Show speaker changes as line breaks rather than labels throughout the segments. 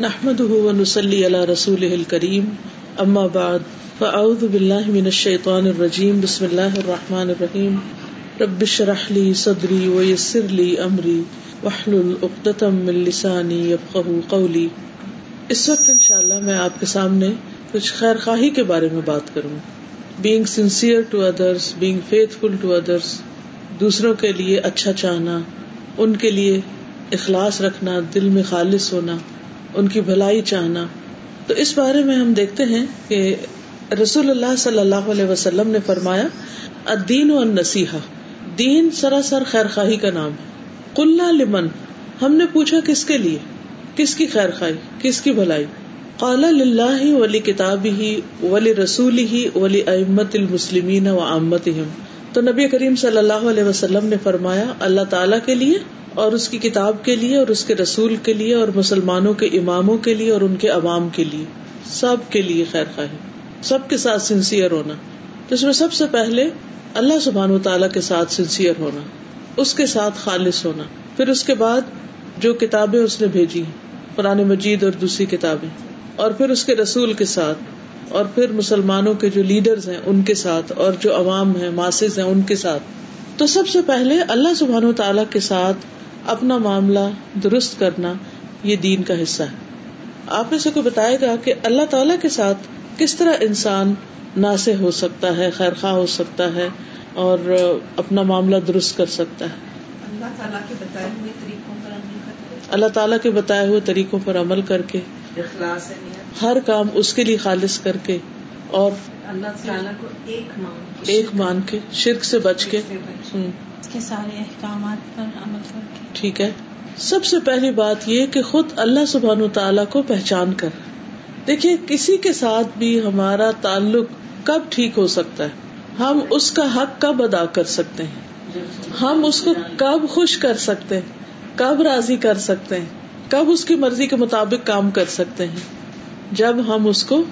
نحمد ونسلی علی رسول کریم اما بعد فاعوذ باللہ من الشیطان الرجیم بسم اللہ الرحمن الرحیم رب شرح لی صدری ویسر لی امری وحلل اقدتم من لسانی یفقہ قولی اس وقت انشاءاللہ میں آپ کے سامنے کچھ خیر خواہی کے بارے میں بات کروں. Being sincere to others being faithful to others دوسروں کے لیے اچھا چاہنا، ان کے لیے اخلاص رکھنا، دل میں خالص ہونا ان کی بھلائی چاہنا۔ تو اس بارے میں ہم دیکھتے ہیں کہ رسول اللہ صلی اللہ علیہ وسلم نے فرمایا ادین و نصیحا دین سراسر خیر خواہی کا نام ہے۔ کلّا لمن، ہم نے پوچھا کس کے لیے؟ کس کی خیر خواہی کس کی بھلائی؟ قال اللہ ولی کتاب ہی ولی رسول ہی ولی امت المسلمین و امت تو نبی کریم صلی اللہ علیہ وسلم نے فرمایا، اللہ تعالیٰ کے لیے اور اس کی کتاب کے لیے اور اس کے رسول کے لیے اور مسلمانوں کے اماموں کے لیے اور ان کے عوام کے لیے، سب کے لیے خیر خواہ سب کے ساتھ سنسیئر ہونا۔ تو اس میں سب سے پہلے اللہ سبحان و تعالیٰ کے ساتھ سنسیئر ہونا، اس کے ساتھ خالص ہونا۔ پھر اس کے بعد جو کتابیں اس نے بھیجی، قرآن مجید اور دوسری کتابیں۔ اور پھر اس کے رسول کے ساتھ۔ اور پھر مسلمانوں کے جو لیڈرز ہیں ان کے ساتھ اور جو عوام ہیں ماسز ہیں ان کے ساتھ۔ تو سب سے پہلے اللہ سبحان و تعالیٰ کے ساتھ اپنا معاملہ درست کرنا یہ دین کا حصہ ہے۔ آپ نے سے کو بتائے گا کہ اللہ تعالی کے ساتھ کس طرح انسان ناسے ہو سکتا ہے خیر خواہ ہو سکتا ہے اور اپنا معاملہ درست کر سکتا ہے۔ اللہ تعالیٰ کے بتائے ہوئے طریقوں پر عمل اللہ تعالیٰ کے بتائے ہوئے طریقوں پر عمل کر کے۔ ہر کام اس کے لیے خالص کر کے اور اللہ تعالیٰ کو ایک مان کے شرک سے بچ کے۔
کے۔ سارے احکامات پر عمل کر کے۔
ٹھیک ہے۔ سب سے پہلی بات یہ کہ خود اللہ سبحان تعالیٰ کو پہچان کر۔ دیکھیے کسی کے ساتھ بھی ہمارا تعلق کب ٹھیک ہو سکتا ہے؟ ہم اس کا حق کب ادا کر سکتے ہیں؟ ہم اس کو کب خوش کر سکتے ہیں؟ کب راضی کر سکتے ہیں؟ کب اس کی مرضی کے مطابق کام کر سکتے ہیں؟ جب ہم اس کو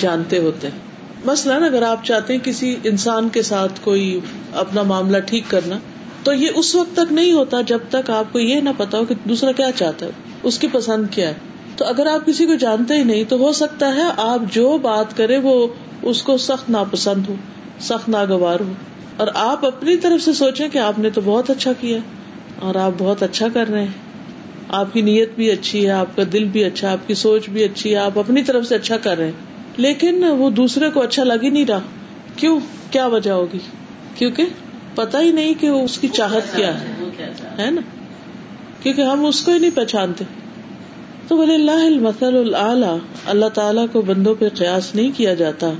جانتے ہوتے ہیں۔ مثلاً اگر آپ چاہتے ہیں کسی انسان کے ساتھ کوئی اپنا معاملہ ٹھیک کرنا، تو یہ اس وقت تک نہیں ہوتا جب تک آپ کو یہ نہ پتا ہو کہ دوسرا کیا چاہتا ہے، اس کی پسند کیا ہے۔ تو اگر آپ کسی کو جانتے ہی نہیں، تو ہو سکتا ہے آپ جو بات کرے وہ اس کو سخت ناپسند ہو، سخت ناگوار ہو۔ اور آپ اپنی طرف سے سوچیں کہ آپ نے تو بہت اچھا کیا اور آپ بہت اچھا کر رہے ہیں۔ آپ کی نیت بھی اچھی ہے، آپ کا دل بھی اچھا آپ کی سوچ بھی اچھی ہے، آپ اپنی طرف سے اچھا کر رہے ہیں۔ لیکن وہ دوسرے کو اچھا لگ ہی نہیں رہا۔ کیوں؟ کیا وجہ ہوگی؟ کیونکہ پتا ہی نہیں کہ اس کی چاہت کیا ہے۔ نا؟ کیونکہ ہم اس کو ہی نہیں پہچانتے۔ تو بولے اللہ المسل اللہ اللہ تعالیٰ کو بندوں پہ قیاس نہیں کیا جاتا۔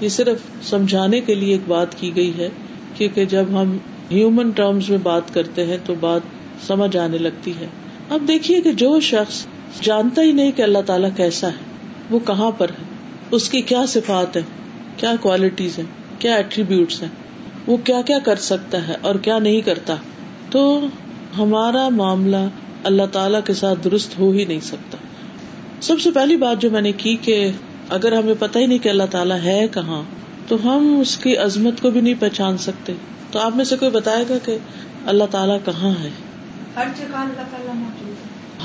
یہ صرف سمجھانے کے لیے ایک بات کی گئی ہے کیونکہ جب ہم ہیومن ٹرمز میں بات کرتے ہیں تو بات سمجھ آنے لگتی ہے۔ اب دیکھیے کہ جو شخص جانتا ہی نہیں کہ اللہ تعالیٰ کیسا ہے، وہ کہاں پر ہے؟ اس کی کیا صفات ہے کیا کوالٹیز ہیں؟ کیا ایٹریبیوٹس ہیں؟ وہ کیا کیا کر سکتا ہے اور کیا نہیں کرتا؟ تو ہمارا معاملہ اللہ تعالی کے ساتھ درست ہو ہی نہیں سکتا۔ سب سے پہلی بات جو میں نے کی کہ اگر ہمیں پتہ ہی نہیں کہ اللہ تعالیٰ ہے کہاں، تو ہم اس کی عظمت کو بھی نہیں پہچان سکتے۔ تو آپ میں سے کوئی بتائے گا کہ اللہ تعالیٰ کہاں ہے؟
ہر جگہ اللہ تعالیٰ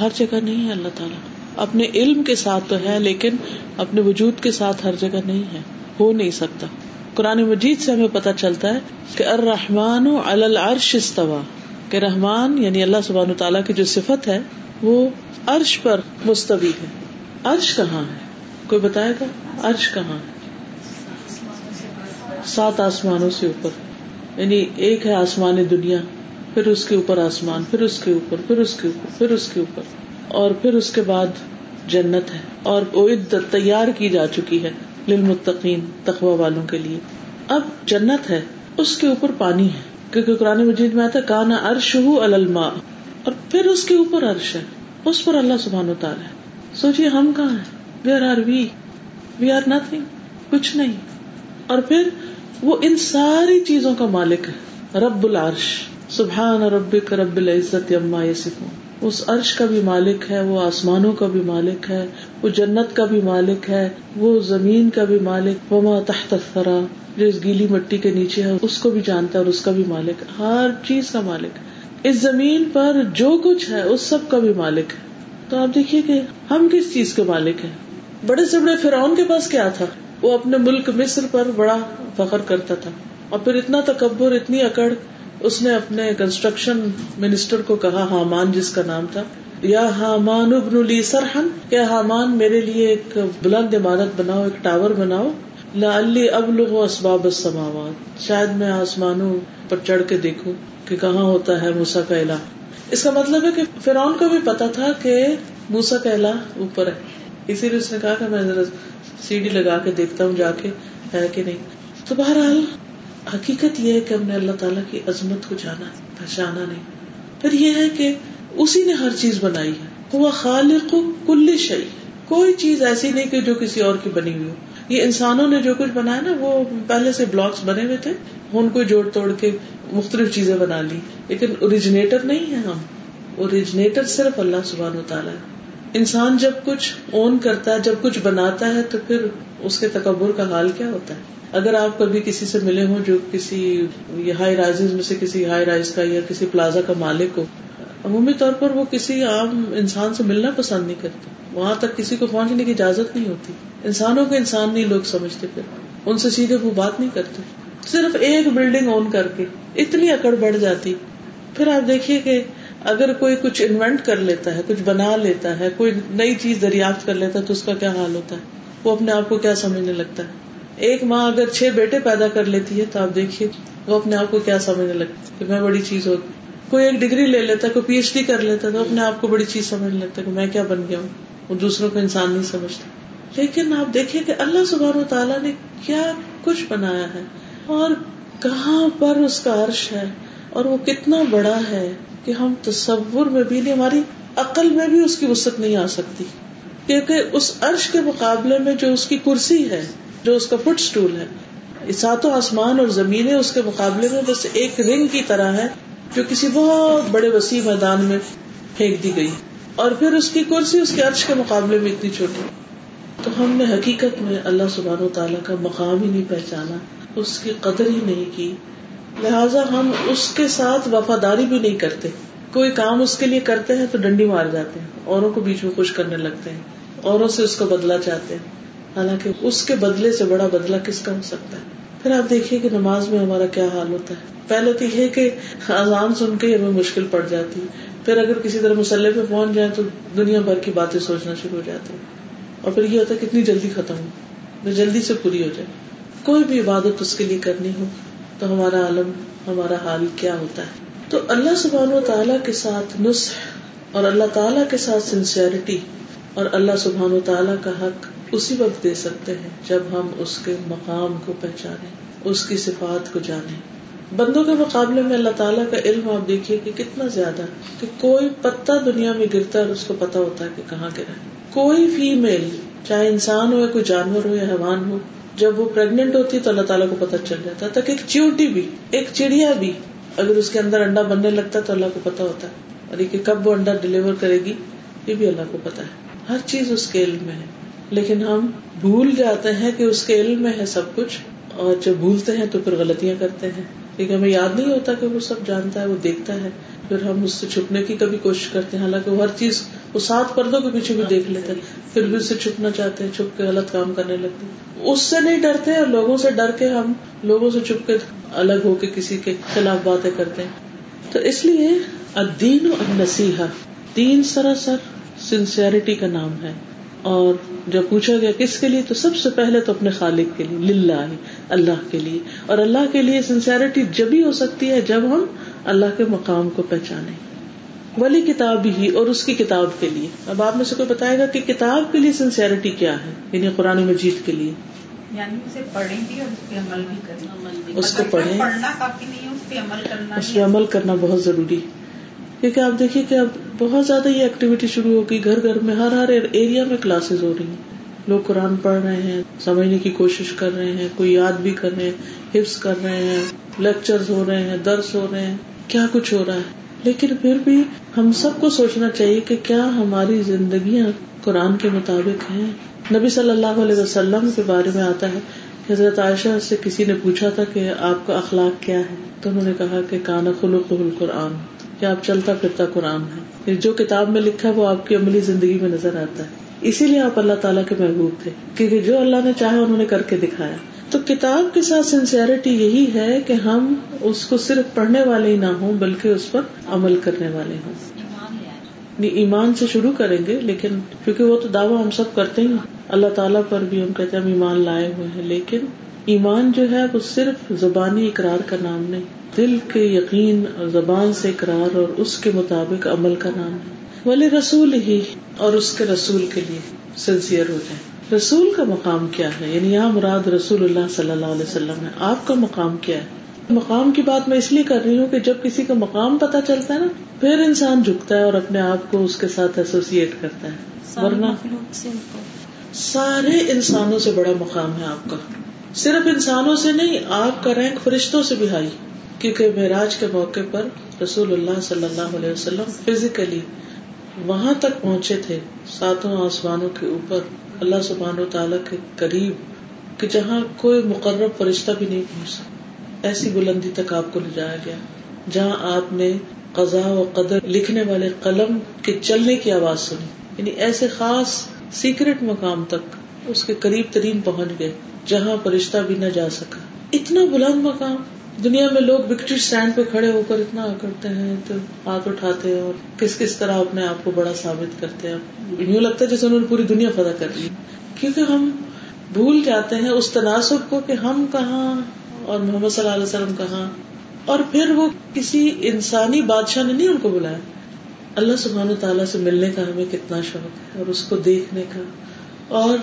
ہر جگہ نہیں ہے اللہ تعالیٰ۔ اپنے علم کے ساتھ تو ہے، لیکن اپنے وجود کے ساتھ ہر جگہ نہیں ہے۔ ہو نہیں سکتا۔ قرآن مجید سے ہمیں پتا چلتا ہے کہ الرحمان العرش استوا کہ رحمان یعنی اللہ سبحان تعالیٰ کی جو صفت ہے، وہ عرش پر مستوی ہے۔ عرش کہاں ہے؟ کوئی بتائے گا؟ عرش کہاں ہے؟ سات آسمانوں سے اوپر۔ یعنی ایک ہے آسمان دنیا۔ پھر اس کے اوپر آسمان، پھر اس کے اوپر، پھر اس کے اوپر، پھر اس کے اوپر، اور پھر اس کے بعد جنت ہے، اور عدت تیار کی جا چکی ہے للمتقین تقوا والوں کے لیے۔ اب جنت ہے، اس کے اوپر پانی ہے، کیونکہ قرآن مجید میں آتا کانا ارش الما اور پھر اس کے اوپر عرش ہے، اس پر اللہ سبحان و تعالیٰ ہے۔ سوچیے ہم کہاں ہیں؟ Where are we we are nothing کچھ نہیں۔ اور پھر وہ ان ساری چیزوں کا مالک ہے، رب العرش۔ سبحان رب رب العزت اما یسفون اس عرش کا بھی مالک ہے، وہ آسمانوں کا بھی مالک ہے، وہ جنت کا بھی مالک ہے، وہ زمین کا بھی مالک۔ وہ تحت فرا جو اس گیلی مٹی کے نیچے ہے، اس کو بھی جانتا ہے اور اس کا بھی مالک۔ ہر چیز کا مالک اس زمین پر جو کچھ ہے، اس سب کا بھی مالک ہے۔ تو آپ دیکھیے کہ ہم کس چیز کے مالک ہیں؟ بڑے سے بڑے فرعون کے پاس کیا تھا؟ وہ اپنے ملک مصر پر بڑا فخر کرتا تھا۔ اور پھر اتنا تکبر، اتنی اکڑ اس نے اپنے کنسٹرکشن منسٹر کو کہا، حامان جس کا نام تھا. یا حامان ابن لی سرحن کیا حامان میرے لیے ایک بلند عمارت بناؤ، ایک ٹاور بناؤ. لی اب لوگ اسباب السماوات. شاید میں آسمانوں پر چڑھ کے دیکھوں کہ کہاں ہوتا ہے موسا کا الہ. اس کا مطلب ہے کہ فرعون کو بھی پتا تھا کہ موسا کا الہ اوپر ہے۔ اسی لیے اس نے کہا کہ میں ذرا سی ڈی لگا کے دیکھتا ہوں جا کے، ہے کہ نہیں۔ تو بہرحال حقیقت یہ ہے کہ ہم نے اللہ تعالیٰ کی عظمت کو جانا، پہچانا نہیں۔ پھر یہ ہے کہ اسی نے ہر چیز بنائی ہے۔ وہ خالق کل شعی کوئی چیز ایسی نہیں کہ جو کسی اور کی بنی ہوئی ہو۔ یہ انسانوں نے جو کچھ بنایا نا، وہ پہلے سے بلاکس بنے ہوئے تھے۔ ان کو جوڑ توڑ کے مختلف چیزیں بنا لی، لیکن اوریجنیٹر نہیں ہے ہم۔ اوریجنیٹر صرف اللہ سبحان و تعالیٰ ہے انسان جب کچھ اون کرتا ہے، جب کچھ بناتا ہے، تو پھر اس کے تکبر کا حال کیا ہوتا ہے؟ اگر آپ کبھی کسی سے ملے ہوں جو کسی ہائی رائز میں سے کسی ہائی رائز کا یا کسی پلازا کا مالک ہو، عمومی طور پر وہ کسی عام انسان سے ملنا پسند نہیں کرتے۔ وہاں تک کسی کو پہنچنے کی اجازت نہیں ہوتی۔ انسانوں کو انسان نہیں لوگ سمجھتے پھر۔ ان سے سیدھے وہ بات نہیں کرتے۔ صرف ایک بلڈنگ اون کر کے اتنی اکڑ بڑھ جاتی۔ پھر آپ دیکھیے کہ اگر کوئی کچھ انوینٹ کر لیتا ہے، کچھ بنا لیتا ہے، کوئی نئی چیز دریافت کر لیتا ہے، تو اس کا کیا حال ہوتا ہے؟ وہ اپنے آپ کو کیا سمجھنے لگتا ہے؟ ایک ماں اگر چھ بیٹے پیدا کر لیتی ہے، تو آپ دیکھیے، وہ اپنے آپ کو کیا سمجھنے لگتا ہے؟ کہ میں بڑی چیز ہوتی کوئی ایک ڈگری لے لیتا ہے، کوئی پی ایچ ڈی کر لیتا ہے، تو اپنے آپ کو بڑی چیز سمجھنے لگتا ہے کہ میں کیا بن گیا ہوں؟ وہ دوسروں کو انسان نہیں سمجھتا۔ لیکن آپ دیکھیے کہ اللہ سبحانہ و تعالیٰ نے کیا کچھ بنایا ہے۔ اور کہاں پر اس کا عرش ہے؟ اور وہ کتنا بڑا ہے؟ کہ ہم تصور میں بھی نہیں، ہماری عقل میں بھی اس کی وسط نہیں آ سکتی۔ کیونکہ اس عرش کے مقابلے میں جو اس کی کرسی ہے، جو اس کا فٹ اسٹول ہے ساتوں آسمان اور زمینیں اس کے مقابلے میں بس ایک رنگ کی طرح ہے جو کسی بہت بڑے وسیع میدان میں پھینک دی گئی۔ اور پھر اس کی کرسی اس کے عرش کے مقابلے میں اتنی چھوٹی۔ تو ہم نے حقیقت میں اللہ سبحانہ و تعالیٰ کا مقام ہی نہیں پہچانا، اس کی قدر ہی نہیں کی۔ لہٰذا ہم اس کے ساتھ وفاداری بھی نہیں کرتے۔ کوئی کام اس کے لیے کرتے ہیں تو ڈنڈی مار جاتے ہیں، اوروں کو بیچ میں خوش کرنے لگتے ہیں، اوروں سے اس کا بدلا چاہتے ہیں۔ حالانکہ اس کے بدلے سے بڑا بدلا کس کا ہو سکتا ہے؟ پھر آپ دیکھیے کہ نماز میں ہمارا کیا حال ہوتا ہے۔ پہلے تو یہ کہ اذان سن کے ہمیں مشکل پڑ جاتی پھر اگر کسی طرح مسلح پہ پہنچ جائے تو دنیا بھر کی باتیں سوچنا شروع ہو جاتی اور پھر یہ ہوتا ہے کتنی جلدی ختم ہو جلدی سے پوری ہو جائے۔ کوئی بھی عبادت اس کے لیے کرنی ہو۔ تو ہمارا عالم، ہمارا حال کیا ہوتا ہے؟ تو اللہ سبحان و تعالیٰ کے ساتھ نسخ اور اللہ تعالیٰ کے ساتھ سنسیئرٹی اور اللہ سبحان و تعالیٰ کا حق اسی وقت دے سکتے ہیں جب ہم اس کے مقام کو پہچانے اس کی صفات کو جانے بندوں کے مقابلے میں اللہ تعالیٰ کا علم آپ دیکھیے کہ کتنا زیادہ کہ کوئی پتا دنیا میں گرتا ہے اور اس کو پتا ہوتا ہے کہ کہاں گرا کوئی فیمل چاہے انسان ہو یا کوئی جانور ہو یا حیوان ہو جب وہ پریگنٹ ہوتی ہے تو اللہ تعالیٰ کو پتا چل جاتا ہے تک ایک چیوٹی بھی، ایک چڑیا بھی اگر اس کے اندر انڈا بننے لگتا ہے تو اللہ کو پتا ہوتا ہے۔ اور یہ کہ کب وہ انڈا ڈلیور کرے گی، یہ بھی اللہ کو پتا ہے۔ ہر چیز اس کے علم میں ہے۔ لیکن ہم بھول جاتے ہیں کہ اس کے علم میں ہے سب کچھ اور جب بھولتے ہیں تو پھر غلطیاں کرتے ہیں۔ کیونکہ ہمیں یاد نہیں ہوتا کہ وہ سب جانتا ہے، وہ دیکھتا ہے۔ پھر ہم اس سے چھپنے کی کبھی کوشش کرتے ہیں، حالانکہ وہ ہر چیز، وہ سات پردوں کے پیچھے بھی دیکھ لیتے ہیں۔ پھر بھی اس سے چھپنا چاہتے ہیں، چھپ کے غلط کام کرنے لگتے ہیں۔ اس سے نہیں ڈرتے اور لوگوں سے ڈر کے ہم لوگوں سے چھپ کے الگ ہو کے کسی کے خلاف باتیں کرتے ہیں۔ تو اس لیے دین و نصیحا دین سراسر سنسیئرٹی کا نام ہے۔ اور جب پوچھا گیا کس کے لیے تو سب سے پہلے تو اپنے خالق کے لیے للہ اللہ کے لیے۔ اور اللہ کے لیے سنسیئرٹی جبھی ہو سکتی ہے جب ہم اللہ کے مقام کو پہچانے ولی کتاب ہی اور اس کی کتاب کے لیے۔ اب آپ میں سے کوئی بتائے گا کہ کتاب کے لیے سنسیئرٹی کیا ہے؟ یعنی قرآن مجید کے لیے۔
یعنی اسے پڑھیں بھی اور اس پہ عمل بھی کریں۔
اس کو پڑھیں۔
پڑھنا کافی نہیں ہے اس پہ عمل کرنا
اس پہ عمل کرنا بہت ضروری کیونکہ آپ دیکھیے کہ اب بہت زیادہ یہ ایکٹیویٹی شروع ہوگی گھر گھر میں، ہر ہر ایریا میں کلاسز ہو رہی ہیں۔ لوگ قرآن پڑھ رہے ہیں، سمجھنے کی کوشش کر رہے ہیں، کوئی یاد بھی کر رہے ہیں، حفظ کر رہے ہیں لیکچر ہو رہے ہیں، درس ہو رہے ہیں۔ کیا کچھ ہو رہا ہے؟ لیکن پھر بھی ہم سب کو سوچنا چاہیے کہ کیا ہماری زندگیاں قرآن کے مطابق ہیں۔ نبی صلی اللہ علیہ وسلم کے بارے میں آتا ہے۔ حضرت عائشہ سے کسی نے پوچھا تھا کہ آپ کا اخلاق کیا ہے؟ تو انہوں نے کہا کہ کانا خلق القرآن۔ کہ آپ چلتا پھرتا قرآن ہے۔ جو کتاب میں لکھا ہے وہ آپ کی عملی زندگی میں نظر آتا ہے۔ اسی لیے آپ اللہ تعالیٰ کے محبوب تھے۔ کیونکہ جو اللہ نے چاہا انہوں نے کر کے دکھایا۔ تو کتاب کے ساتھ سنسیئرٹی یہی ہے کہ ہم اس کو صرف پڑھنے والے ہی نہ ہوں، بلکہ اس پر عمل کرنے والے ہوں۔ ایمان سے شروع کریں گے، لیکن کیونکہ وہ تو دعوی ہم سب کرتے ہیں، اللہ تعالیٰ پر بھی ہم کہتے ہیں ہم ایمان لائے ہوئے ہیں، لیکن ایمان جو ہے وہ صرف زبانی اقرار کا نام نہیں دل کے یقین اور زبان سے اقرار اور اس کے مطابق عمل کا نام ہے۔ ولی رسول ہی اور اس کے رسول کے لیے سنسیئر ہو جائے رسول کا مقام کیا ہے؟ یعنی یہاں مراد رسول اللہ صلی اللہ علیہ وسلم ہے۔ آپ کا مقام کیا ہے؟ مقام کی بات میں اس لیے کر رہی ہوں کہ جب کسی کا مقام پتا چلتا ہے نا پھر انسان جھکتا ہے اور اپنے آپ کو اس کے ساتھ ایسوسیٹ کرتا ہے۔ ورنہ سارے انسانوں سے بڑا مقام ہے آپ کا۔ صرف انسانوں سے نہیں، آپ کا رینک فرشتوں سے بھی ہائی، کیونکہ معراج کے موقع پر رسول اللہ صلی اللہ علیہ وسلم فزیکلی وہاں تک پہنچے تھے، ساتوں آسمانوں کے اوپر، اللہ سبحان و تعالی کے قریب، کہ جہاں کوئی مقرر فرشتہ بھی نہیں پہنچ سکتا۔ ایسی بلندی تک آپ کو لے جایا گیا، جہاں آپ نے قزا و قدر لکھنے والے قلم کے چلنے کی آواز سنی۔ یعنی ایسے خاص سیکرٹ مقام تک اس کے قریب ترین پہنچ گئے۔ جہاں فرشتہ بھی نہ جا سکا۔ اتنا بلند مقام۔ دنیا میں لوگ وکٹری اسٹینڈ پہ کھڑے ہو کر اتنا کرتے ہیں تو ہاتھ اٹھاتے ہیں اور کس کس طرح اپنے آپ کو بڑا ثابت کرتے ہیں۔ یوں لگتا ہے جیسے انہوں نے پوری دنیا فتح کر لی۔ کیونکہ ہم بھول جاتے ہیں اس تناسب کو کہ ہم کہاں اور محمد صلی اللہ علیہ وسلم کہاں۔ اور پھر وہ کسی انسانی بادشاہ نے نہیں ان کو بلایا۔ اللہ سبحان تعالیٰ سے ملنے کا ہمیں کتنا شوق ہے اور اس کو دیکھنے کا اور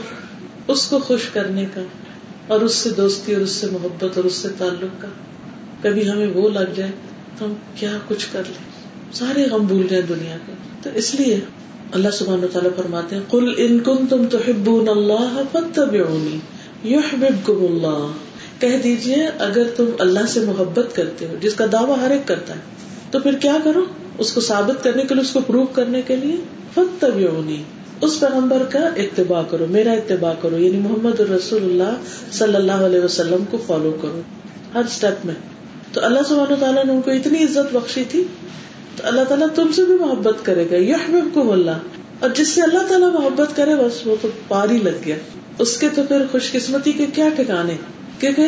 اس کو خوش کرنے کا۔ اور اس سے دوستی اور اس سے محبت اور اس سے تعلق کا۔ کبھی ہمیں وہ لگ جائے تو ہم کیا کچھ کر لیں۔ سارے غم بھول جائیں دنیا کے۔ تو اس لیے اللہ سبحانہ تعالیٰ فرماتے ہیں کل ان کن تم تو ہبون اللہ فتبعونی یحببکم اللہ کہہ دیجیے، اگر تم اللہ سے محبت کرتے ہو، جس کا دعویٰ ہر ایک کرتا ہے، تو پھر کیا کرو؟ اس کو ثابت کرنے کے لیے، اس کو پروو کرنے کے لیے۔ فتبعونی اس پیغمبر کا اتباع کرو، میرا اتباع کرو یعنی محمد رسول اللہ صلی اللہ علیہ وسلم کو فالو کرو، ہر اسٹیپ میں۔ تو اللہ سبحانہ تعالیٰ نے ان کو اتنی عزت بخشی تھی، تو اللہ تعالیٰ تم سے بھی محبت کرے گا یہ کو اللہ۔ اور جس سے اللہ تعالیٰ محبت کرے، بس وہ تو پار ہی لگ گیا۔ اس کے تو پھر خوش قسمتی کے کیا ٹھکانے؟ کیونکہ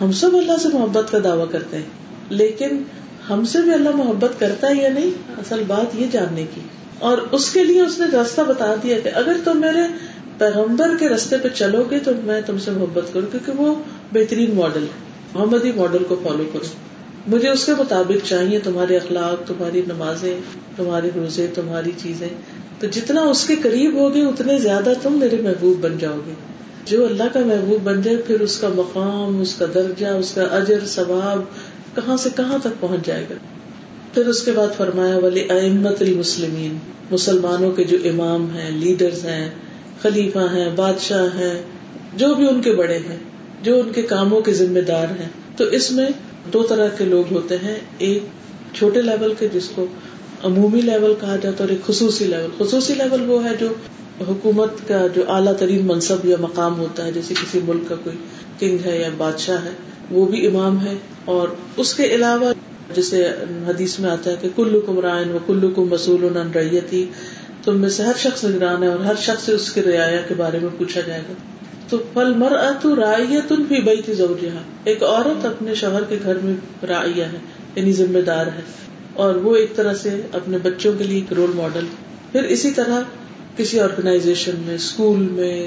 ہم سب اللہ سے محبت کا دعوی کرتے ہیں، لیکن ہم سے بھی اللہ محبت کرتا ہے یا نہیں؟ اصل بات یہ جاننے کی۔ اور اس کے لیے اس نے راستہ بتا دیا کہ اگر تم میرے پیغمبر کے رستے پہ چلو گے تو میں تم سے محبت کروں کیونکہ وہ بہترین ماڈل ہے، محمدی ماڈل کو فالو کرو۔ مجھے اس کے مطابق چاہیے تمہارے اخلاق، تمہاری نمازیں، تمہارے روزے، تمہاری چیزیں۔ تو جتنا اس کے قریب ہوگے اتنے زیادہ تم میرے محبوب بن جاؤ گے۔ جو اللہ کا محبوب بن جائے، پھر اس کا مقام، اس کا درجہ، اس کا اجر، ثواب کہاں سے کہاں تک پہنچ جائے گا؟ پھر اس کے بعد فرمایا، ولی امت المسلمین، مسلمانوں کے جو امام ہیں، لیڈرز ہیں، خلیفہ ہیں، بادشاہ ہیں، جو بھی ان کے بڑے ہیں، جو ان کے کاموں کے ذمے دار ہیں۔ تو اس میں دو طرح کے لوگ ہوتے ہیں، ایک چھوٹے لیول کے، جس کو عمومی لیول کہا جاتا ہے، اور ایک خصوصی لیول۔ خصوصی لیول وہ ہے جو حکومت کا جو اعلیٰ ترین منصب یا مقام ہوتا ہے، جیسے کسی ملک کا کوئی کنگ ہے یا بادشاہ ہے، وہ بھی امام ہے۔ اور اس کے علاوہ جیسے حدیث میں آتا ہے کہ کلو کم رائن و کلو کم مسول ریتی تم میں سے ہر شخص نگران ہے اور ہر شخص سے اس کے رعایا کے بارے میں پوچھا جائے گا۔ تو پل مر اتو رائے بھی بئی تھی ضرور ایک عورت اپنے شوہر کے گھر میں رائیا ہے یعنی ذمہ دار ہے۔ اور وہ ایک طرح سے اپنے بچوں کے لیے ایک رول ماڈل پھر اسی طرح کسی آرگنائزیشن میں اسکول میں،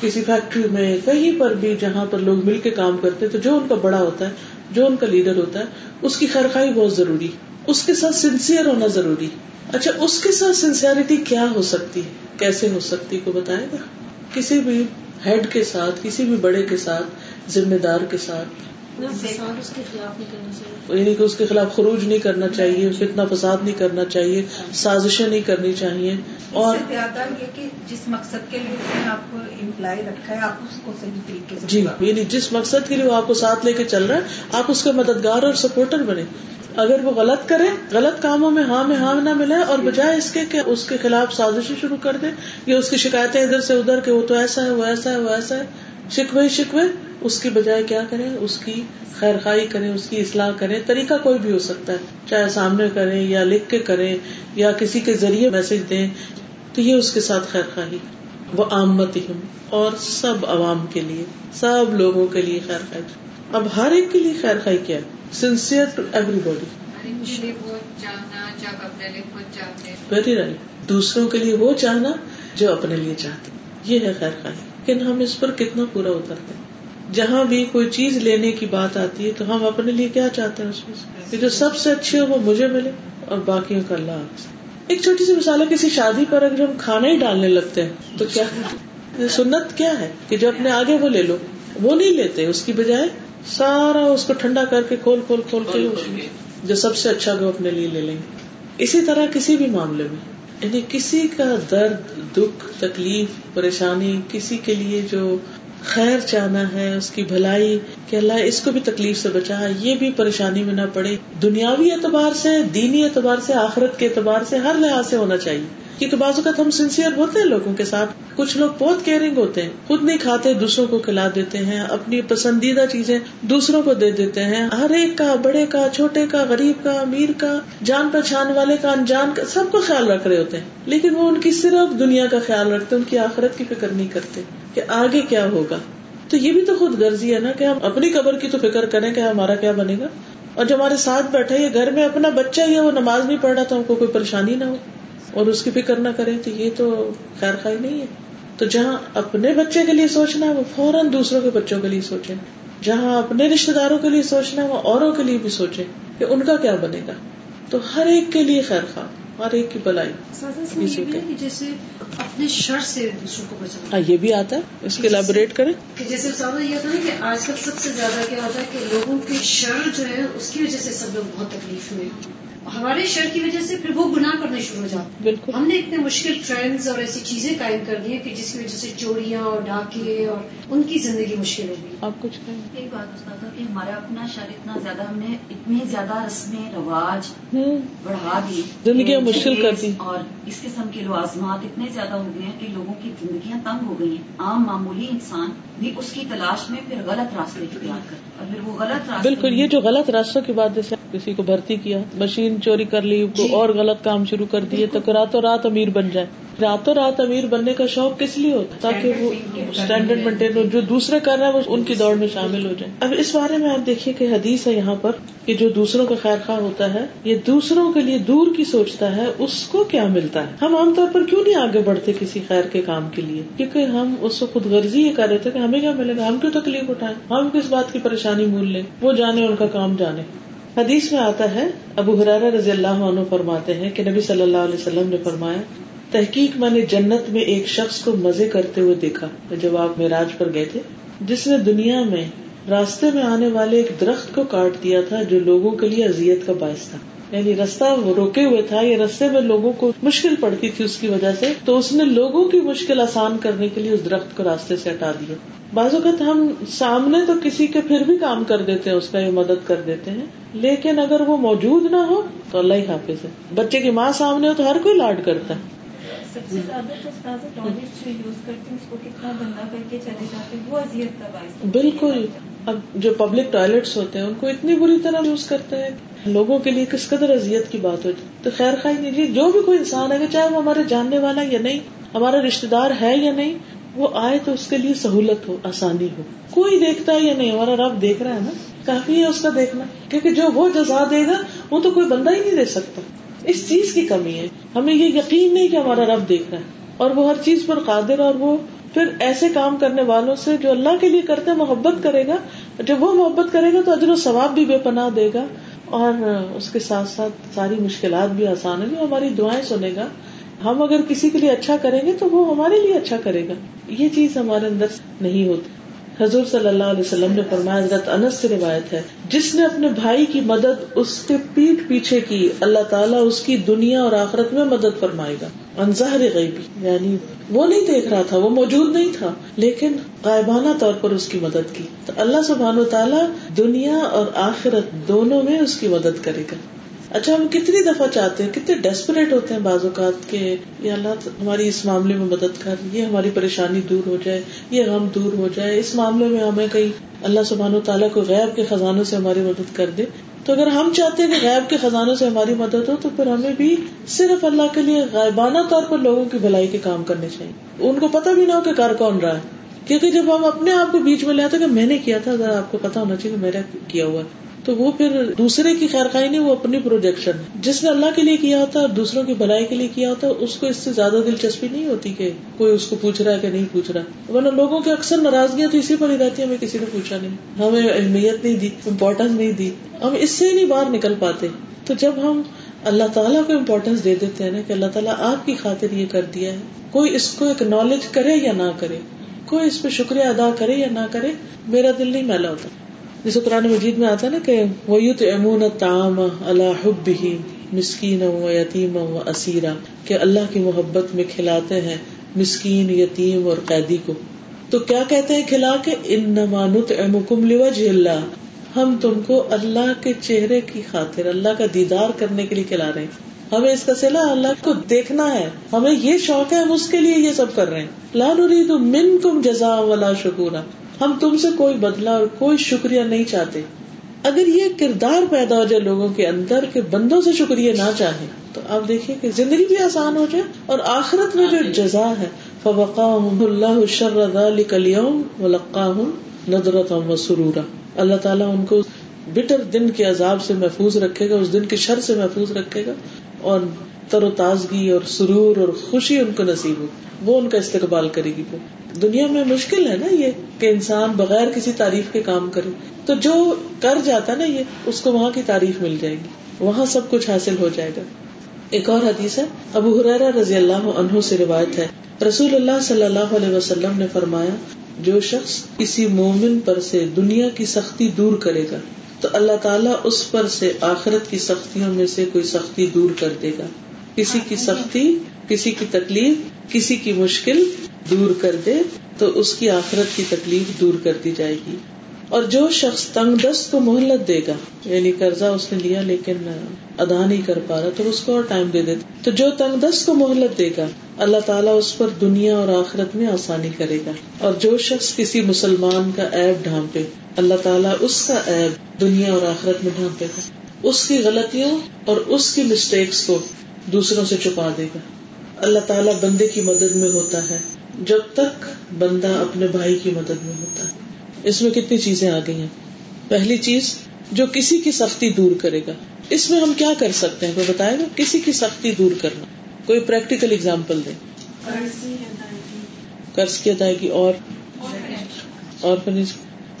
کسی فیکٹری میں، کہیں پر بھی جہاں پر لوگ مل کے کام کرتے تو جو ان کا بڑا ہوتا ہے جو ان کا لیڈر ہوتا ہے، اس کی خرخائی بہت ضروری، اس کے ساتھ سنسیئر ہونا ضروری۔ اچھا اس کے ساتھ سنسیئرٹی کیا ہو سکتی کیسے ہو سکتی کو بتائے گا؟ کسی بھی ہیڈ کے ساتھ، کسی بھی بڑے کے ساتھ، ذمہ دار کے ساتھ۔ یعنی کہ اس کے خلاف خروج نہیں کرنا چاہیے فتنا فساد نہیں کرنا چاہیے سازشیں نہیں کرنی چاہیے۔ اور
جس مقصد کے لیے آپ کو امپلائی رکھا ہے آپ اس کو صحیح طریقے سے
جی یعنی جس مقصد کے لیے وہ آپ کو ساتھ لے کے چل رہا ہے آپ اس کا مددگار اور سپورٹر بنے۔ اگر وہ غلط کرے غلط کاموں میں ہاں میں ہاں نہ ملے اور بجائے اس کے کہ اس کے خلاف سازشیں شروع کر دے یا اس کی شکایتیں ادھر سے ادھر کہ وہ تو ایسا ہے وہ ایسا ہے وہ ایسا ہے شکوے شکوے۔ اس کی بجائے کیا کریں؟ اس کی خیر خائی کریں، اس کی اصلاح کریں۔ طریقہ کوئی بھی ہو سکتا ہے۔ چاہے سامنے کریں یا لکھ کے کریں یا کسی کے ذریعے میسج دیں، تو یہ اس کے ساتھ خیر خواہی وہ آمت اور سب عوام کے لیے، سب لوگوں کے لیے خیر خائی اب ہر ایک کے لیے خیر خائی کیا sincere to everybody very right دوسروں کے لیے وہ چاہنا جو اپنے لیے چاہتے۔ یہ ہے خیر خائی لیکن ہم اس پر کتنا پورا اترتے ہیں؟ جہاں بھی کوئی چیز لینے کی بات آتی ہے تو ہم اپنے لیے کیا چاہتے ہیں اس میں کہ جو سب سے اچھی ہو وہ مجھے ملے اور باقیوں کا اللہ ایک چھوٹی سی مثال ہے کسی شادی پر اگر ہم کھانا ہی ڈالنے لگتے ہیں تو کیا؟ سنت کیا ہے کہ جو اپنے آگے وہ لے لو وہ نہیں لیتے اس کی بجائے سارا اس کو ٹھنڈا کر کے کھول کھول کھول کے۔ جو سب سے اچھا وہ اپنے لیے لے لیں گے۔ اسی طرح کسی بھی معاملے میں یعنی کسی کا درد دکھ تکلیف پریشانی کسی کے لیے جو خیر چاہنا ہے، اس کی بھلائی، کہ اللہ اس کو بھی تکلیف سے بچا، یہ بھی پریشانی میں نہ پڑے۔ دنیاوی اعتبار سے، دینی اعتبار سے، آخرت کے اعتبار سے ہر لحاظ سے ہونا چاہیے۔ کیونکہ بعض اوقات ہم سنسیئر ہوتے ہیں لوگوں کے ساتھ۔ کچھ لوگ بہت کیئرنگ ہوتے ہیں، خود نہیں کھاتے، دوسروں کو کھلا دیتے ہیں، اپنی پسندیدہ چیزیں دوسروں کو دے دیتے ہیں۔ ہر ایک کا، بڑے کا، چھوٹے کا، غریب کا، امیر کا، جان پہچان والے کا، انجان کا، سب کو خیال رکھ رہے ہوتے ہیں۔ لیکن وہ ان کی صرف دنیا کا خیال رکھتے ان کی آخرت کی فکر نہیں کرتے کہ آگے کیا ہوگا۔ تو یہ بھی تو خود غرضی ہے نا کہ ہم اپنی قبر کی تو فکر کریں کہ ہمارا کیا بنے گا۔ اور جو ہمارے ساتھ بیٹھے یہ گھر میں اپنا بچہ ہی ہے، وہ نماز نہیں پڑھ رہا تو ہم کو کوئی پریشانی نہ ہو۔ اور اس کی فکر نہ کریں تو یہ تو خیر خائی نہیں ہے۔ تو جہاں اپنے بچے کے لیے سوچنا ہے وہ فوراً دوسروں کے بچوں کے لیے سوچے جہاں اپنے رشتے داروں کے لیے سوچنا ہے وہ اوروں کے لیے بھی سوچے کہ ان کا کیا بنے گا۔ تو ہر ایک کے لیے خیر خواہ ہر ایک کی بلائی
جیسے اپنے شر سے دوسروں کو بچانا
ہاں یہ بھی آتا ہے۔ اس کے لیبوریٹ کریں۔
جیسے یہ تھا کہ آج کل سب سے زیادہ کیا ہوتا ہے کہ لوگوں کے شر جو ہے اس کی وجہ سے سب لوگ بہت تکلیف میں ہمارے شر کی وجہ سے پھر وہ گناہ کرنے شروع ہو جاتے
بالکل۔
ہم نے اتنے مشکل ٹرینڈز اور ایسی چیزیں قائم کر دی ہیں کہ جس کی وجہ سے چوریاں اور ڈاکے اور ان کی زندگی مشکل ہو گئی۔
آپ کچھ کہیں
ایک بات کا کہ ہمارا اپنا شر اتنا زیادہ ہم نے اتنی زیادہ رسمیں رواج بڑھا دی۔
زندگیاں مشکل کر دی۔
اور اس قسم کے لوازمات اتنے زیادہ ہو گئے ہیں کہ لوگوں کی زندگیاں تنگ ہو گئی ہیں۔ عام معمولی انسان اس کی تلاش میں پھر غلط راستے اختیار کر اور پھر وہ غلط راستے
بالکل یہ جو غلط راستوں کی بات جیسے کسی کو بھرتی کیا مشین چوری کر لی
جی۔
اور غلط کام شروع کر دیے تو راتوں رات امیر بن جائے۔ راتوں رات امیر بننے کا شوق کس لیے ہوتا تاکہ وہ اسٹینڈرڈ مینٹین ہو، جو دوسرے کر رہے ہیں وہ ان کی دوڑ میں شامل ہو جائے۔ اب اس بارے میں آپ دیکھیے کہ حدیث ہے یہاں پر کہ جو دوسروں کا خیر خواہ ہوتا ہے، یہ دوسروں کے لیے دور کی سوچتا ہے، اس کو کیا ملتا ہے؟ ہم عام طور پر کیوں نہیں آگے بڑھتے کسی خیر کے کام کے لیے؟ کیونکہ ہم اس کو خود غرضی یہ کر رہے تھے کہ ہمیں کیا ملے گا؟ ہم کیوں تکلیف اٹھائیں؟ ہم کس بات کی پریشانی مول لیں؟ وہ جانے ان کا کام جانے۔ حدیث میں آتا ہے، ابو حرار رضی اللہ عنہ فرماتے ہیں کہ نبی صلی اللہ علیہ وسلم نے فرمایا تحقیق میں نے جنت میں ایک شخص کو مزے کرتے ہوئے دیکھا۔ جب آپ معراج پر گئے تھے۔ جس نے دنیا میں راستے میں آنے والے ایک درخت کو کاٹ دیا تھا جو لوگوں کے لیے اذیت کا باعث تھا۔ یعنی رستہ وہ روکے ہوئے تھا۔ یا رستے میں لوگوں کو مشکل پڑتی تھی اس کی وجہ سے۔ تو اس نے لوگوں کی مشکل آسان کرنے کے لیے اس درخت کو راستے سے ہٹا دیا۔ بعض اوقات ہم سامنے تو کسی کے پھر بھی کام کر دیتے ہیں، اس کا یہ مدد کر دیتے ہیں۔ لیکن اگر وہ موجود نہ ہو تو اللہ ہی حافظ ہے۔ بچے کی ماں سامنے ہو تو ہر کوئی لاڈ کرتا ہے۔
سب سے زیادہ تو جو یوز کرتے ہیں اس کو کتنا گندا کر کے چلے جاتے ہیں، وہ اذیت کا باعث
بالکل۔ اب جو پبلک ٹوائلٹس ہوتے ہیں، ان کو اتنی بری طرح یوز کرتے ہیں لوگوں کے لیے کس قدر اذیت کی بات ہوتی تو خیر خائی نہیں جو بھی کوئی انسان ہے، چاہے وہ ہمارے جاننے والا یا نہیں، ہمارا رشتے دار ہے یا نہیں، وہ آئے تو اس کے لیے سہولت ہو، آسانی ہو۔ کوئی دیکھتا ہے یا نہیں، ہمارا رب دیکھ رہا ہے نا، کافی ہے اس کا دیکھنا۔ کیونکہ جو وہ جزا دے گا، وہ تو کوئی بندہ ہی نہیں دے سکتا۔ اس چیز کی کمی ہے۔ ہمیں یہ یقین نہیں کہ ہمارا رب دیکھ رہا ہے۔ اور وہ ہر چیز پر قادر اور وہ پھر ایسے کام کرنے والوں سے جو اللہ کے لیے کرتے محبت کرے گا۔ جب وہ محبت کرے گا تو اجر و ثواب بھی بے پناہ دے گا۔ اور اس کے ساتھ ساتھ ساری مشکلات بھی آسان ہے ہماری دعائیں سنے گا۔ ہم اگر کسی کے لیے اچھا کریں گے تو وہ ہمارے لیے اچھا کرے گا۔ یہ چیز ہمارے اندر نہیں ہوتی۔ حضور صلی اللہ علیہ وسلم نے فرمایا، حضرت انس سے روایت ہے، جس نے اپنے بھائی کی مدد اس کے پیٹ پیچھے کی، اللہ تعالیٰ اس کی دنیا اور آخرت میں مدد فرمائے گا۔ انظہر غیبی۔ یعنی وہ نہیں دیکھ رہا تھا، وہ موجود نہیں تھا، لیکن غائبانہ طور پر اس کی مدد کی۔ تو اللہ سبحان و تعالیٰ دنیا اور آخرت دونوں میں اس کی مدد کرے گا۔ اچھا ہم کتنی دفعہ چاہتے ہیں، کتنے ڈیسپریٹ ہوتے ہیں بعض اوقات کے یہ اللہ ہماری اس معاملے میں مدد کر، یہ ہماری پریشانی دور ہو جائے، یہ غم دور ہو جائے، اس معاملے میں ہمیں کہیں اللہ سبحان و تعالیٰ کو غیب کے خزانوں سے ہماری مدد کر دے۔ تو اگر ہم چاہتے ہیں کہ غیب کے خزانوں سے ہماری مدد ہو، تو پھر ہمیں بھی صرف اللہ کے لیے غائبانہ طور پر لوگوں کی بھلائی کے کام کرنے چاہیے۔ ان کو پتا بھی نہ ہو کہ کر کون رہا ہے۔ کیونکہ جب ہم اپنے آپ کو بیچ میں لے آتے کہ میں نے کیا تھا اگر آپ کو پتا ہونا چاہیے کہ میرا کیا ہوا۔ تو وہ پھر دوسرے کی خیر خائی نہیں، وہ اپنی پروجیکشن جس نے اللہ کے لیے کیا ہوتا ہے دوسروں کی بھلائی کے لیے کیا ہوتا ہے اس کو اس سے زیادہ دلچسپی نہیں ہوتی کہ کوئی اس کو پوچھ رہا ہے کہ نہیں پوچھ رہا۔ ورنہ لوگوں کی اکثر ناراضگیاں تو اسی پر ہی رہتی ہمیں کسی نے پوچھا نہیں۔ ہمیں اہمیت نہیں دی امپورٹینس نہیں دی۔ ہم اس سے ہی نہیں باہر نکل پاتے۔ تو جب ہم اللہ تعالیٰ کو امپورٹینس دے دیتے ہیں نا کہ اللہ تعالیٰ آپ کی خاطر یہ کر دیا ہے، کوئی اس کو اکنالج کرے یا نہ کرے، کوئی اس پہ شکریہ ادا کرے یا نہ کرے، میرا دل نہیں میلا ہوتا۔ جیسے قرآن مجید میں آتا نا کہ وہ امون تام اللہ حب ہی مسکین و یتیم و اسیرا کہ اللہ کی محبت میں کھلاتے ہیں مسکین، یتیم اور قیدی کو۔ تو کیا کہتے ہیں کھلا کے؟ ان نمانت امکم لوجہ اللہ ہم تم کو اللہ کے چہرے کی خاطر، اللہ کا دیدار کرنے کے لیے کھلا رہے ہیں۔ ہمیں اس کا سلا اللہ کو دیکھنا ہے۔ ہمیں یہ شوق ہے، ہم اس کے لیے یہ سب کر رہے ہیں۔ لا نريد منكم جزاء ولا شکورا۔ ہم تم سے کوئی بدلا اور کوئی شکریہ نہیں چاہتے۔ اگر یہ کردار پیدا ہو جائے لوگوں کے اندر کہ بندوں سے شکریہ نہ چاہے تو آپ دیکھیے کہ زندگی بھی آسان ہو جائے اور آخرت میں جو جزا ہے فوقا اللہ شر ذلك اليوم ولقاهم ندرة وسرورا۔ اللہ تعالیٰ ان کو بٹر دن کے عذاب سے محفوظ رکھے گا، اس دن کے شر سے محفوظ رکھے گا۔ اور تر و تازگی اور سرور اور خوشی ان کو نصیب ہو۔ وہ ان کا استقبال کرے گی وہ۔ دنیا میں مشکل ہے نا یہ کہ انسان بغیر کسی تعریف کے کام کرے۔ تو جو کر جاتا نا یہ، اس کو وہاں کی تعریف مل جائے گی۔ وہاں سب کچھ حاصل ہو جائے گا۔ ایک اور حدیث ہے، ابو حرا رضی اللہ عنہ سے روایت ہے۔ رسول اللہ صلی اللہ علیہ وسلم نے فرمایا، جو شخص کسی مومن پر سے دنیا کی سختی دور کرے گا، تو اللہ تعالیٰ اس پر سے آخرت کی سختیوں میں سے کوئی سختی دور کر دے گا۔ کسی کی سختی، کسی کی تکلیف، کسی کی مشکل دور کر دے تو اس کی آخرت کی تکلیف دور کر دی جائے گی۔ اور جو شخص تنگ دست کو مہلت دے گا یعنی قرضہ اس نے لیا لیکن ادا نہیں کر پا رہا، تو اس کو اور ٹائم دے دیتا۔ تو جو تنگ دست کو مہلت دے گا، اللہ تعالیٰ اس پر دنیا اور آخرت میں آسانی کرے گا۔ اور جو شخص کسی مسلمان کا ایب ڈھانپے، اللہ تعالیٰ اس کا ایب دنیا اور آخرت میں ڈھانپے گا۔ اس کی غلطیوں اور اس کی مسٹیکس کو دوسروں سے چھپا دے گا۔ اللہ تعالیٰ بندے کی مدد میں ہوتا ہے۔ جب تک بندہ اپنے بھائی کی مدد میں ہوتا ہے۔ اس میں کتنی چیزیں آ گئی ہیں۔ پہلی چیز جو کسی کی سختی دور کرے گا۔ اس میں ہم کیا کر سکتے ہیں؟ کوئی بتائے گا؟ کسی کی سختی دور کرنا۔ کوئی پریکٹیکل اگزامپل دے۔ قرض کی ادائیگی اور اور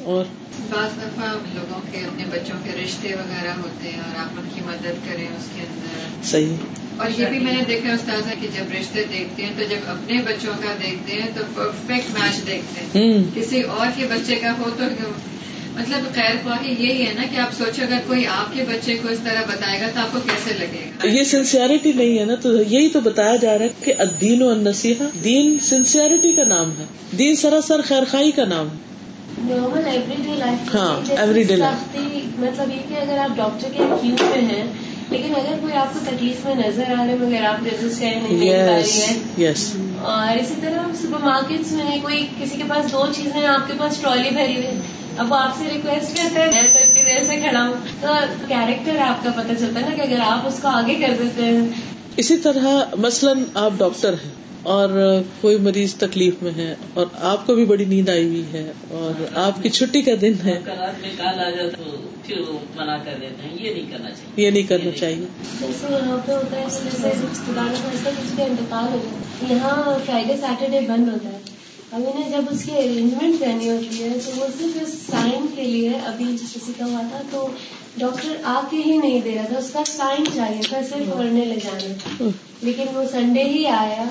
اور
بعض دفعہ لوگوں کے اپنے بچوں کے رشتے وغیرہ ہوتے ہیں اور آپ ان کی مدد کریں اس کے اندر۔
صحیح۔
اور یہ بھی میں نے دیکھا استاذہ کہ جب رشتے دیکھتے ہیں تو جب اپنے بچوں کا دیکھتے ہیں تو پرفیکٹ میچ دیکھتے ہیں۔ کسی اور کے بچے کا ہو تو مطلب خیر خواہ یہی ہے نا کہ آپ سوچو اگر کوئی آپ کے بچے کو اس طرح بتائے گا تو آپ کو کیسے لگے گا؟
یہ سنسیئرٹی نہیں ہے نا تو یہی تو بتایا جا رہا ہے کہ دین و نصیحہ دین سنسیئرٹی کا نام ہے۔ دین سراسر خیر خائی کا نام ہے۔
نارمل ایوری ڈے لائف
ہاں ایوری ڈے لائف
مطلب یہ کہ اگر آپ ڈاکٹر کے کیو میں ہیں لیکن اگر کوئی آپ کو تکلیف میں نظر آ رہے مگر آپ نہیں ہے اور اسی طرح سپر مارکیٹ میں کوئی کسی کے پاس دو چیزیں آپ کے پاس ٹرالی بھری ہوئی اب آپ سے ریکویسٹ کرتے ہیں میں تو اتنی دیر سے کھڑا ہوں۔ تو کیریکٹر آپ کا پتہ چلتا ہے نا کہ اگر آپ اس کو آگے کر دیتے ہیں۔
اسی طرح مثلاً آپ ڈاکٹر ہیں۔ اور کوئی مریض تکلیف میں ہے اور آپ کو بھی بڑی نیند آئی ہوئی ہے اور آپ کی چھٹی کا دن ہے۔ یہ نہیں کرنا چاہیے۔ یہ نہیں کرنا چاہیے۔
جیسے یہاں پہ ہوتا ہے جیسے اس کا انتقال ہو جائے یہاں فرائیڈے سیٹرڈے بند ہوتا ہے۔ اب انہیں جب اس کی ارینجمنٹ کرنی ہوتی ہے تو وہ صرف سائن کے لیے ابھی کسی کا ہوا تھا تو ڈاکٹر آ کے ہی نہیں دے رہا تھا اس کا سائن چاہیے تھا صرف پڑھنے لے جانے۔ لیکن وہ سنڈے ہی آیا۔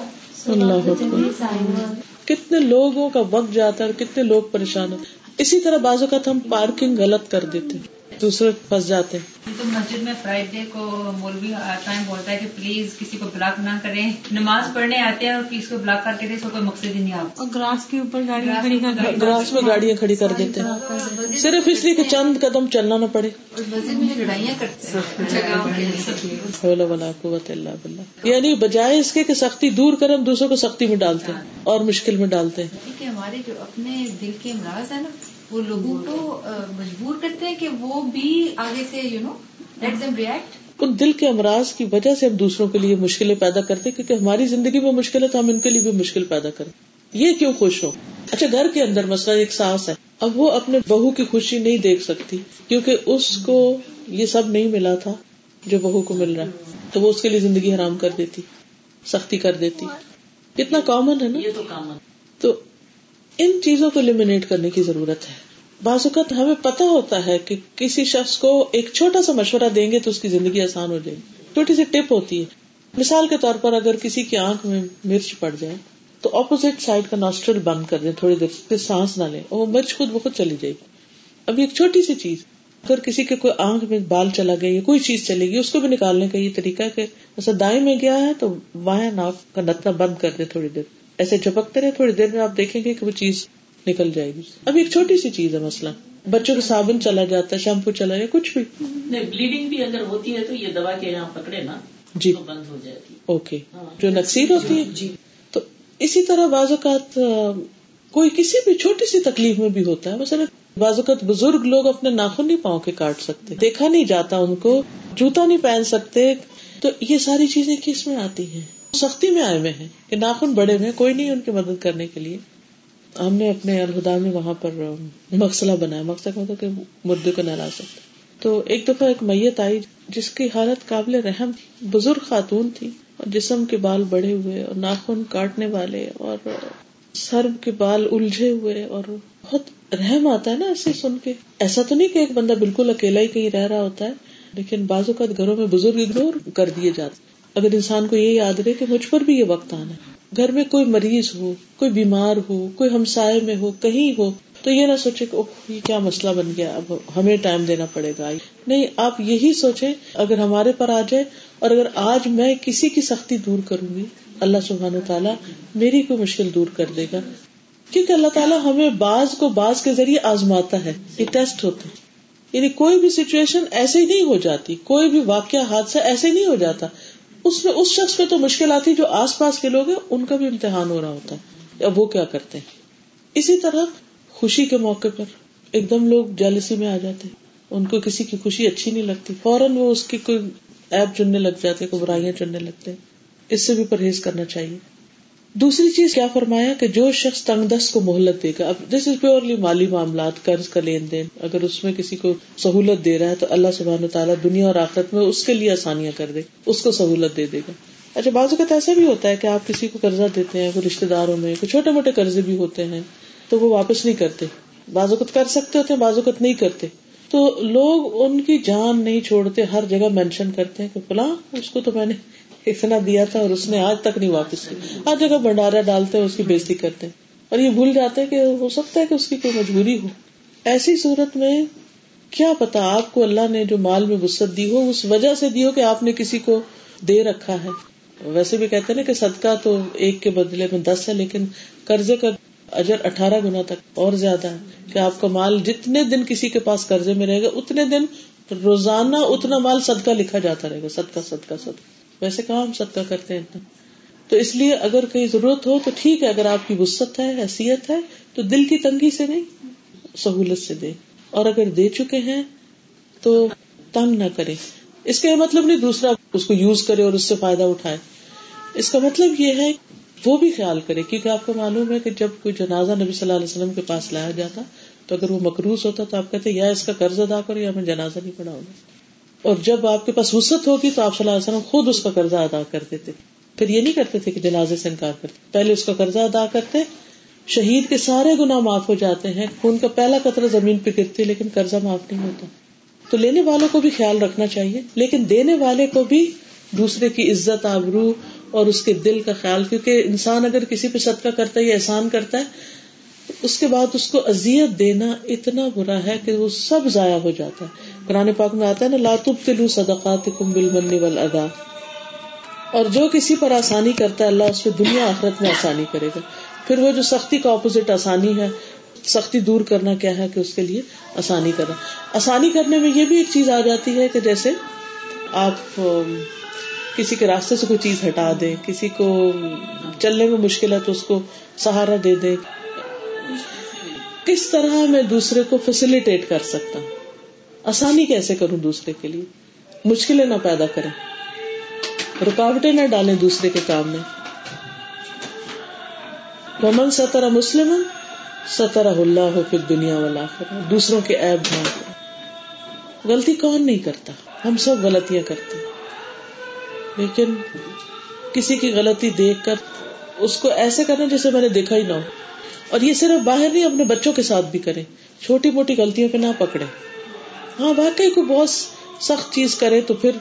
کتنے لوگوں کا وقت جاتا ہے اور کتنے لوگ پریشان ہوتے اسی طرح بعض اوقات ہم پارکنگ غلط کر دیتے دوسرے پھنس جاتے
ہیں۔ تو مسجد میں فرائیڈے کو مولوی آتا ہے بولتا ہے کہ پلیز کسی کو بلاک نہ کریں۔ نماز پڑھنے آتے ہیں اور کسی کو بلاک کر کے دے کوئی مقصد ہی نہیں آپ۔
اور گراس کے اوپر
گراس میں گاڑیاں کھڑی کر دیتے ہیں۔ صرف اس لیے کہ چند قدم چلنا نہ پڑے۔
لڑائیاں کرتے
بلّہ یعنی بجائے اس کے کہ سختی دور کر ہم دوسروں کو سختی میں ڈالتے ہیں اور مشکل میں ڈالتے
ہیں۔ ہمارے جو اپنے دل کے امراض ہے نا وہ لوگوں کو مجبور کرتے ہیں کہ وہ بھی آگے سے you know let them react
ان دل کے امراض کی وجہ سے ہم دوسروں کے لیے مشکلیں پیدا کرتے کیونکہ ہماری زندگی میں مشکل ہے تو ہم ان کے لیے بھی مشکل پیدا کریں۔ یہ کیوں خوش ہو اچھا گھر کے اندر مسئلہ ایک سانس ہے۔ اب وہ اپنے بہو کی خوشی نہیں دیکھ سکتی کیونکہ اس کو یہ سب نہیں ملا تھا جو بہو کو مل رہا ہے۔ تو وہ اس کے لیے زندگی حرام کر دیتی سختی کر دیتی۔ کتنا کامن ہے نا؟ یہ تو کامن تو ان چیزوں کو المنیٹ کرنے کی ضرورت ہے۔ بعض اوقات ہمیں پتا ہوتا ہے کہ کسی شخص کو ایک چھوٹا سا مشورہ دیں گے تو اس کی زندگی آسان ہو جائے گی۔ چھوٹی سی ٹپ ہوتی ہے۔ مثال کے طور پر اگر کسی کی آنکھ میں مرچ پڑ جائے تو اپوزٹ سائڈ کا ناسٹرل بند کر دیں تھوڑی دیر، پھر سانس نہ لیں۔ اور وہ مرچ خود بخود چلی جائے گی۔ ابھی ایک چھوٹی سی چیز اگر کسی کے کوئی آنکھ میں بال چلا گیا یا کوئی چیز چلے گی اس کو بھی نکالنے کا یہ طریقہ کہ دائیں میں گیا ہے تو وہاں ناک کا نتنا بند کر دیں تھوڑی دیر۔ ایسے جھپکتے رہے تھوڑی دیر میں آپ دیکھیں گے کہ وہ چیز نکل جائے گی۔ اب ایک چھوٹی سی چیز ہے مسئلہ۔ بچوں کا صابن چلا جاتا ہے شیمپو چلا جائے کچھ بھی۔
بلیڈنگ بھی اگر ہوتی ہے تو یہ دوا کے یہاں پکڑے نا
جی۔
بند ہو جائے گی
اوکے۔ ہاں۔ جو نقصیر ہوتی ہے۔ جی۔ تو اسی طرح بعض اوقات کوئی کسی بھی چھوٹی سی تکلیف میں بھی ہوتا ہے۔ مثلا بعض اوقات بزرگ لوگ اپنے ناخن نہیں پاؤں کے کاٹ سکتے۔ دیکھا نہیں جاتا ان کو جوتا نہیں پہن سکتے۔ تو یہ ساری چیزیں کس میں آتی ہیں؟ سختی میں آئے ہوئے ہیں کہ ناخن بڑے ہوئے کوئی نہیں ان کی مدد کرنے کے لیے۔ ہم نے اپنے الہدا میں وہاں پر مقصلہ بنایا۔ مقصد مطلب کہ مردے کو نہلا سکتے تو ایک دفعہ ایک میت آئی جس کی حالت قابل رحم تھی، بزرگ خاتون تھی، اور جسم کے بال بڑے ہوئے، اور ناخن کاٹنے والے، اور سر کے بال الجھے ہوئے، اور بہت رحم آتا ہے نا ایسے سن کے۔ ایسا تو نہیں کہ ایک بندہ بالکل اکیلا ہی کہیں رہ رہا ہوتا ہے، لیکن بعض اوقات گھروں میں بزرگ اگنور کر دیے جاتے اگر انسان کو یہ یاد رہے کہ مجھ پر بھی یہ وقت آنا ہے۔ گھر میں کوئی مریض ہو، کوئی بیمار ہو، کوئی ہمسائے میں ہو، کہیں ہو، تو یہ نہ سوچے کہ یہ کیا مسئلہ بن گیا، اب ہمیں ٹائم دینا پڑے گا۔ نہیں، آپ یہی سوچے اگر ہمارے پر آ جائے اور اگر آج میں کسی کی سختی دور کروں گی، اللہ سبحان و تعالیٰ میری کوئی مشکل دور کر دے گا۔ کیونکہ اللہ تعالیٰ ہمیں بعض کو بعض کے ذریعے آزماتا ہے، یہ ٹیسٹ ہوتے یعنی کوئی بھی سچویشن ایسے ہی نہیں ہو جاتی، کوئی بھی واقعہ، حادثہ ایسے نہیں ہو جاتا۔ اس میں اس شخص پہ تو مشکل آتی جو آس پاس کے لوگ ہیں، ان کا بھی امتحان ہو رہا ہوتا ہے۔ اب وہ کیا کرتے ہیں؟ اسی طرح خوشی کے موقع پر ایک دم لوگ جالسی میں آ جاتے ان کو کسی کی خوشی اچھی نہیں لگتی۔ فوراً وہ اس کی کوئی ایپ چننے لگ جاتے کوئی برائیاں چننے لگتے اس سے بھی پرہیز کرنا چاہیے۔ دوسری چیز کیا فرمایا کہ جو شخص تنگ دست کو مہلت دے گا، اب دس از پیورلی مالی معاملات، قرض کا لین دین، اگر اس میں کسی کو سہولت دے رہا ہے تو اللہ سبحان تعالیٰ دنیا اور آخرت میں اس کے لیے آسانیاں کر دے، اس کو سہولت دے دے گا۔ اچھا بعض اوقات ایسا بھی ہوتا ہے کہ آپ کسی کو قرضہ دیتے ہیں، کوئی رشتے داروں میں، کوئی چھوٹے موٹے قرضے بھی ہوتے ہیں، تو وہ واپس نہیں کرتے۔ بعض اوقات کر سکتے ہوتے ہیں، بعض اوقات نہیں کرتے۔ تو لوگ ان کی جان نہیں چھوڑتے، ہر جگہ مینشن کرتے ہیں کہ فلاں، اس کو تو میں نے اتنا دیا تھا اور اس نے آج تک نہیں واپس کیا ہر جگہ بنڈارا ڈالتے اس کی بےزتی کرتے اور یہ بھول جاتے ہیں کہ ہو سکتا ہے کہ اس کی کوئی مجبوری ہو۔ ایسی صورت میں کیا پتا آپ کو اللہ نے جو مال میں وسط دی ہو، اس وجہ سے دی ہو کہ آپ نے کسی کو دے رکھا ہے۔ ویسے بھی کہتے نا کہ صدقہ تو ایک کے بدلے میں دس ہے، لیکن قرضے کا اجر اٹھارہ گنا تک اور زیادہ ہے۔ کہ آپ کا مال جتنے دن کسی کے پاس قرضے میں رہے گا، اتنے دن روزانہ اتنا مال صدقہ لکھا جاتا رہے گا۔ صدقہ صدقہ صدقہ۔ ویسے کہاں ہم صدقہ کرتے ہیں اتنا؟ تو اس لیے اگر کہیں ضرورت ہو تو ٹھیک ہے، اگر آپ کی وسط ہے، حیثیت ہے، تو دل کی تنگی سے نہیں، سہولت سے دے۔ اور اگر دے چکے ہیں تو تنگ نہ کرے اس کا یہ مطلب نہیں دوسرا اس کو یوز کرے اور اس سے فائدہ اٹھائے۔ اس کا مطلب یہ ہے، وہ بھی خیال کرے، کیونکہ آپ کو معلوم ہے کہ جب کوئی جنازہ نبی صلی اللہ علیہ وسلم کے پاس لایا جاتا تو اگر وہ مقروض ہوتا تو آپ کہتے یا اس کا قرض ادا کرو یا میں جنازہ نہیں پڑھاؤں گا۔ اور جب آپ کے پاس وسط ہوگی تو آپ صلی اللہ علیہ وسلم خود اس کا قرضہ ادا کرتے تھے پھر یہ نہیں کرتے تھے کہ جنازے سے انکار کرتے۔ پہلے اس کا قرضہ ادا کرتے، شہید کے سارے گنا معاف ہو جاتے ہیں، خون کا پہلا قطر زمین پہ گرتی، لیکن قرضہ معاف نہیں ہوتا۔ تو لینے والوں کو بھی خیال رکھنا چاہیے، لیکن دینے والے کو بھی دوسرے کی عزت، آبرو اور اس کے دل کا خیال، کیونکہ انسان اگر کسی پہ صدقہ کرتا ہے یا احسان کرتا ہے اس کے بعد اس کو ازیت دینا اتنا برا ہے کہ وہ سب ضائع ہو جاتا ہے۔ قرآن پاک میں آتا ہے نا لاتب تلو صدقات کم بل اور جو کسی پر آسانی کرتا ہے، اللہ اس پہ دنیا آخرت میں آسانی کرے گا۔ پھر وہ جو سختی کا اپوزٹ آسانی ہے، سختی دور کرنا کیا ہے کہ اس کے لیے آسانی کرنا۔ آسانی کرنے میں یہ بھی ایک چیز آ جاتی ہے کہ جیسے آپ کسی کے راستے سے کوئی چیز ہٹا دے کسی کو چلنے میں مشکل ہے تو اس کو سہارا دے دے کس طرح میں دوسرے کو فیسلٹیٹ کر سکتا ہوں؟ آسانی کیسے کروں دوسرے کے لیے؟ مشکلیں نہ پیدا کریں۔ رکاوٹیں نہ ڈالیں دوسرے کے کام میں۔ ومن سترا مسلم سترا اللہ ہو پھر دنیا والا دوسروں کے ایب بھانگ غلطی کون نہیں کرتا؟ ہم سب غلطیاں کرتے لیکن کسی کی غلطی دیکھ کر اس کو ایسے کرنا جیسے میں نے دیکھا ہی نہ ہو۔ اور یہ صرف باہر نہیں، اپنے بچوں کے ساتھ بھی کرے چھوٹی موٹی غلطیوں پہ نہ پکڑے ہاں واقعی کوئی بہت سخت چیز کرے تو پھر،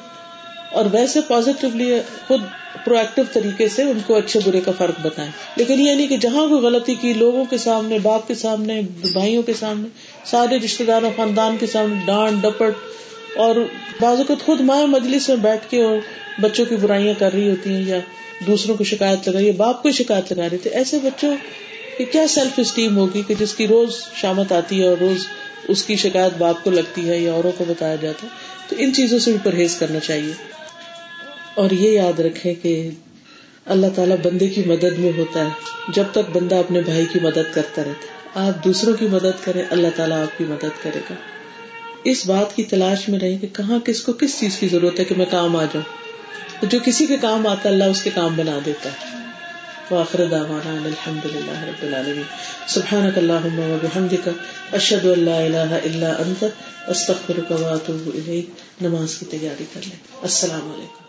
اور ویسے پازیٹیولی خود پرو ایکٹیو طریقے سے ان کو اچھے برے کا فرق بتائیں۔ لیکن یہ نہیں کہ جہاں کوئی غلطی کی، لوگوں کے سامنے، باپ کے سامنے، بھائیوں کے سامنے، سارے رشتے داروں، خاندان کے سامنے، ڈانٹ، ڈپٹ، اور بازو کو خود مائیں مجلس میں بیٹھ کے اور بچوں کی برائیاں کر رہی ہوتی ہیں یا دوسروں کو شکایت لگا رہی ہے، باپ کو شکایت لگا رہی تھی ایسے بچوں کی کیا سیلف اسٹیم ہوگی کہ جس کی روز شامت آتی ہے اور روز اس کی شکایت باپ کو لگتی ہے یا اوروں کو بتایا جاتا ہے، تو ان چیزوں سے بھی پرہیز کرنا چاہیے۔ اور یہ یاد رکھے کہ اللہ تعالیٰ بندے کی مدد میں ہوتا ہے۔ جب تک بندہ اپنے بھائی کی مدد کرتا رہتا ہے، آپ دوسروں کی مدد کرے اللہ تعالیٰ آپ کی مدد کرے گا۔ اس بات کی تلاش میں رہے کہ کہاں کس کو کس چیز کی ضرورت ہے کہ میں کام آ جاؤں۔ جو کسی کے کام آتا ہے، اللہ اس کے کام بنا دیتا ہے۔ واخر دعوانا الحمد للہ رب العالمین. سبحانك اللهم وبحمدك اشهد ان لا اله الا انت استغفرك واتوب اليك نماز کی تیاری کر لیں. السلام علیکم.